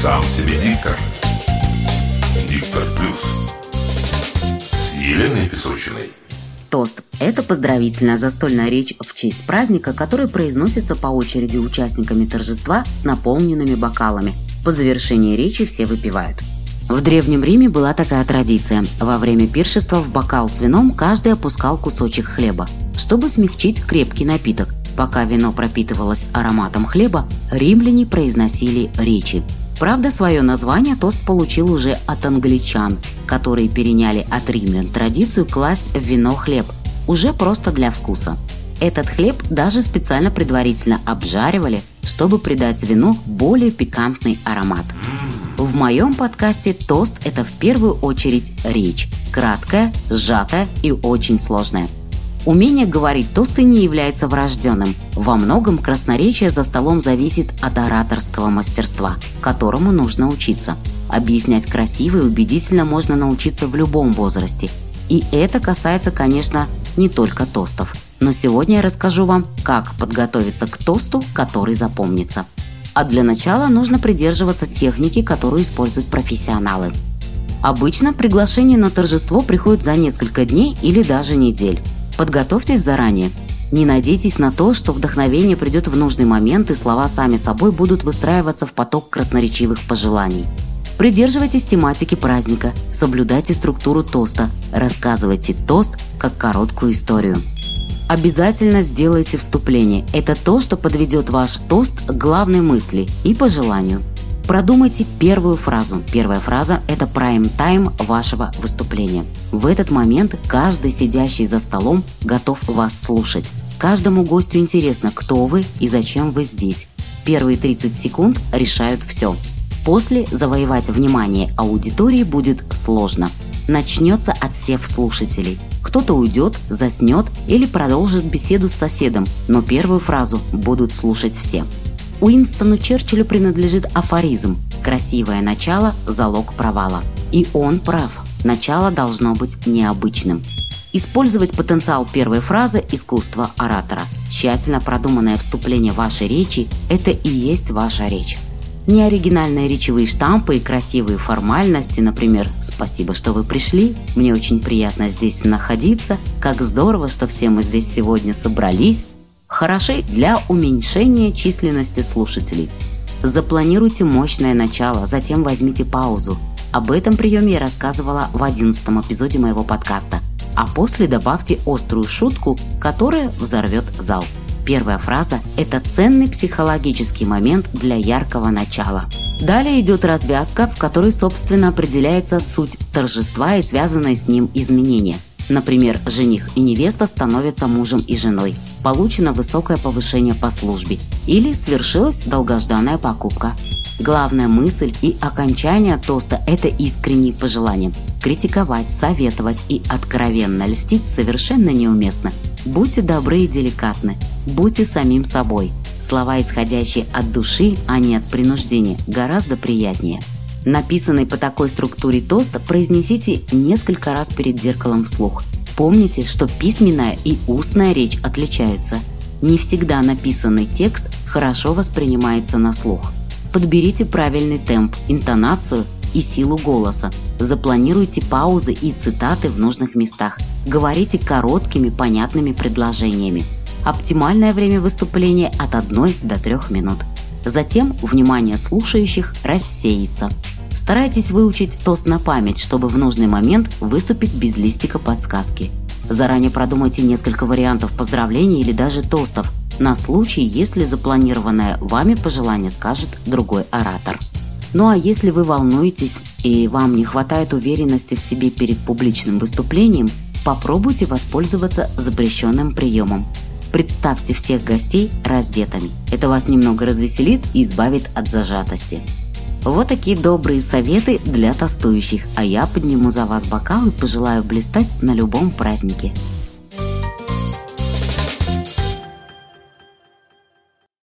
Сам себе диктор. Диктор плюс. С Еленой Песочиной. Тост – это поздравительная застольная речь в честь праздника, который произносится по очереди участниками торжества с наполненными бокалами. По завершении речи все выпивают. В Древнем Риме была такая традиция. Во время пиршества в бокал с вином каждый опускал кусочек хлеба, чтобы смягчить крепкий напиток. Пока вино пропитывалось ароматом хлеба, римляне произносили речи. Правда, свое название тост получил уже от англичан, которые переняли от римлян традицию класть в вино хлеб, уже просто для вкуса. Этот хлеб даже специально предварительно обжаривали, чтобы придать вину более пикантный аромат. В моем подкасте тост – это в первую очередь речь, краткая, сжатая и очень сложная – Умение говорить тосты не является врожденным. Во многом красноречие за столом зависит от ораторского мастерства, которому нужно учиться. Объяснять красиво и убедительно можно научиться в любом возрасте. И это касается, конечно, не только тостов. Но сегодня я расскажу вам, как подготовиться к тосту, который запомнится. А для начала нужно придерживаться техники, которую используют профессионалы. Обычно приглашение на торжество приходит за несколько дней или даже недель. Подготовьтесь заранее. Не надейтесь на то, что вдохновение придет в нужный момент и слова сами собой будут выстраиваться в поток красноречивых пожеланий. Придерживайтесь тематики праздника, соблюдайте структуру тоста, рассказывайте тост как короткую историю. Обязательно сделайте вступление. Это то, что подведет ваш тост к главной мысли и пожеланию. Продумайте первую фразу. Первая фраза – это прайм-тайм вашего выступления. В этот момент каждый сидящий за столом готов вас слушать. Каждому гостю интересно, кто вы и зачем вы здесь. Первые 30 секунд решают все. После завоевать внимание аудитории будет сложно. Начнется отсев слушателей. Кто-то уйдет, заснет или продолжит беседу с соседом, но первую фразу будут слушать все. Уинстону Черчиллю принадлежит афоризм «Красивое начало – залог провала». И он прав. Начало должно быть необычным. Использовать потенциал первой фразы – искусство оратора. Тщательно продуманное вступление вашей речи – это и есть ваша речь. Неоригинальные речевые штампы и красивые формальности, например, «Спасибо, что вы пришли», «Мне очень приятно здесь находиться», «Как здорово, что все мы здесь сегодня собрались», хороши для уменьшения численности слушателей. Запланируйте мощное начало, затем возьмите паузу. Об этом приеме я рассказывала в одиннадцатом эпизоде моего подкаста. А после добавьте острую шутку, которая взорвет зал. Первая фраза – это ценный психологический момент для яркого начала. Далее идет развязка, в которой, собственно, определяется суть торжества и связанные с ним изменения – Например, жених и невеста становятся мужем и женой. Получено высокое повышение по службе. Или свершилась долгожданная покупка. Главная мысль и окончание тоста – это искренние пожелания. Критиковать, советовать и откровенно льстить совершенно неуместно. Будьте добры и деликатны. Будьте самим собой. Слова, исходящие от души, а не от принуждения, гораздо приятнее. Написанный по такой структуре тост произнесите несколько раз перед зеркалом вслух. Помните, что письменная и устная речь отличаются. Не всегда написанный текст хорошо воспринимается на слух. Подберите правильный темп, интонацию и силу голоса. Запланируйте паузы и цитаты в нужных местах. Говорите короткими, понятными предложениями. Оптимальное время выступления от 1 до 3 минут. Затем внимание слушающих рассеется. Старайтесь выучить тост на память, чтобы в нужный момент выступить без листика подсказки. Заранее продумайте несколько вариантов поздравлений или даже тостов на случай, если запланированное вами пожелание скажет другой оратор. Ну а если вы волнуетесь и вам не хватает уверенности в себе перед публичным выступлением, попробуйте воспользоваться запрещенным приемом Представьте всех гостей раздетыми. Это вас немного развеселит и избавит от зажатости. Вот такие добрые советы для тостующих, а я подниму за вас бокал и пожелаю блистать на любом празднике.